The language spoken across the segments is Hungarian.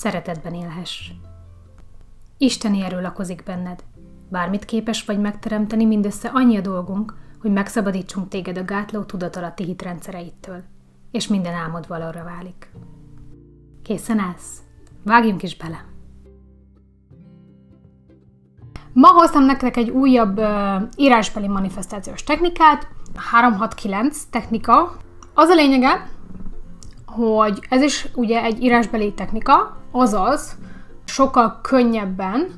szeretetben élhess. Isteni erő lakozik benned. Bármit képes vagy megteremteni, mindössze annyi a dolgunk, hogy megszabadítsunk téged a gátló tudatalatti hitrendszereittől, és minden álmod valóra válik. Készen állsz? Vágjunk is bele! Ma hoztam nektek egy újabb uh, írásbeli manifestációs technikát, 369 technika. Az a lényege, hogy ez is ugye egy írásbeli technika, azaz sokkal könnyebben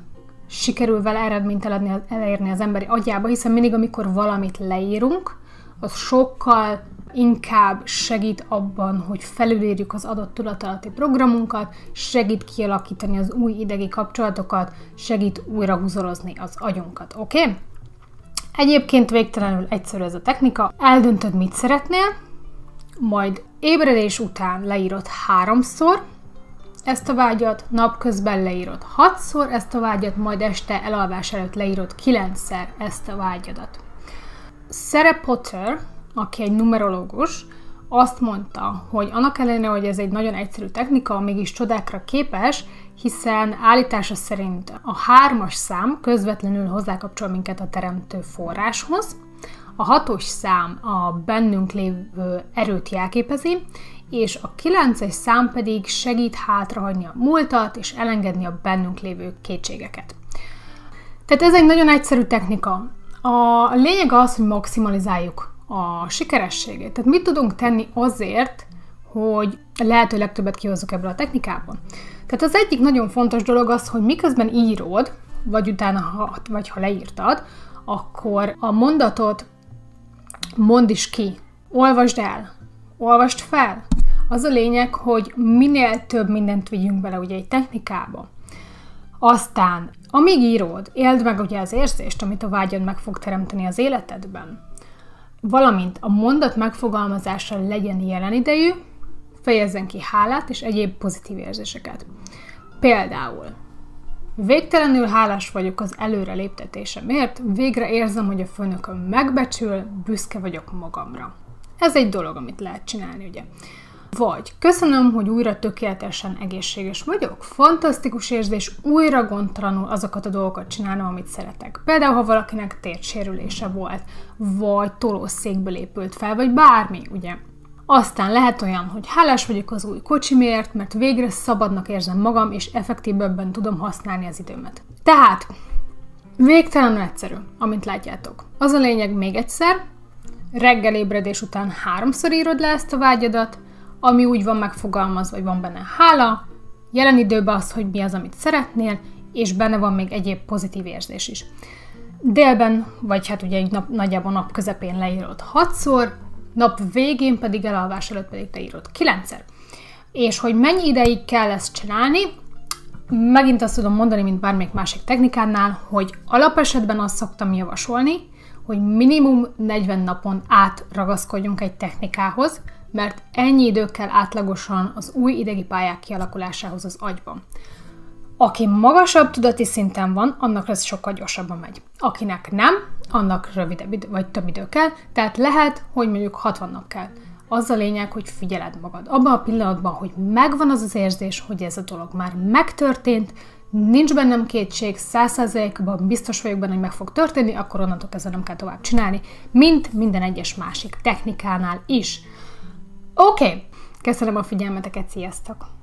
sikerül vele eredményt elérni az emberi agyába, hiszen mindig, amikor valamit leírunk, az sokkal inkább segít abban, hogy felülírjuk az adott tudatalatti programunkat, segít kialakítani az új idegi kapcsolatokat, segít újra húzorozni az agyunkat, oké? Okay? Egyébként végtelenül egyszerű ez a technika. Eldöntöd, mit szeretnél, majd ébredés után leírod háromszor, ezt a vágyat, napközben leírod hatszor ezt a vágyat, majd este elalvás előtt leírod kilencszer ezt a vágyadat. Sarah Potter, aki egy numerológus, azt mondta, hogy annak ellenére, hogy ez egy nagyon egyszerű technika, mégis csodákra képes, hiszen állítása szerint a hármas szám közvetlenül hozzákapcsol minket a teremtő forráshoz, a hatos szám a bennünk lévő erőt jelképezi, és a kilences szám pedig segít hátrahagyni a múltat és elengedni a bennünk lévő kétségeket. Tehát ez egy nagyon egyszerű technika. A lényeg az, hogy maximalizáljuk a sikerességét. Tehát mit tudunk tenni azért, hogy lehető legtöbbet kihozzuk ebből a technikában. Tehát az egyik nagyon fontos dolog az, hogy miközben írod, vagy utána, ha, vagy ha leírtad, akkor a mondatot mondd is ki, olvasd el, olvasd fel. Az a lényeg, hogy minél több mindent vigyünk bele ugye egy technikába. Aztán, amíg írod, éld meg ugye az érzést, amit a vágyad meg fog teremteni az életedben. Valamint a mondat megfogalmazása legyen jelen idejű, fejezzen ki hálát és egyéb pozitív érzéseket. Például, Végtelenül hálás vagyok az előreléptetésemért, végre érzem, hogy a főnököm megbecsül, büszke vagyok magamra. Ez egy dolog, amit lehet csinálni, ugye. Vagy köszönöm, hogy újra tökéletesen egészséges vagyok, fantasztikus érzés újra gondtalanul azokat a dolgokat csinálnom, amit szeretek. Például, ha valakinek térsérülése volt, vagy tolószékből épült fel, vagy bármi, ugye. Aztán lehet olyan, hogy hálás vagyok az új kocsimért, mert végre szabadnak érzem magam, és effektívebben tudom használni az időmet. Tehát, végtelenül egyszerű, amint látjátok. Az a lényeg még egyszer, reggel ébredés után háromszor írod le ezt a vágyadat, ami úgy van megfogalmazva, hogy van benne hála, jelen időben az, hogy mi az, amit szeretnél, és benne van még egyéb pozitív érzés is. Délben, vagy hát ugye nap, nagyjából nap közepén leírod hatszor, nap végén pedig elalvás előtt pedig te írod kilencszer. És hogy mennyi ideig kell ezt csinálni, megint azt tudom mondani, mint bármelyik másik technikánál, hogy alapesetben azt szoktam javasolni, hogy minimum 40 napon át ragaszkodjunk egy technikához, mert ennyi idő kell átlagosan az új idegi pályák kialakulásához az agyban. Aki magasabb tudati szinten van, annak ez sokkal gyorsabban megy. Akinek nem, annak rövidebb idő, vagy több idő kell, tehát lehet, hogy mondjuk 60 nap kell. Az a lényeg, hogy figyeled magad. Abban a pillanatban, hogy megvan az az érzés, hogy ez a dolog már megtörtént, nincs bennem kétség, százszerzelékban biztos vagyok benne, hogy meg fog történni, akkor onnantól kezdve nem kell tovább csinálni, mint minden egyes másik technikánál is. Oké, okay. köszönöm a figyelmeteket, sziasztok!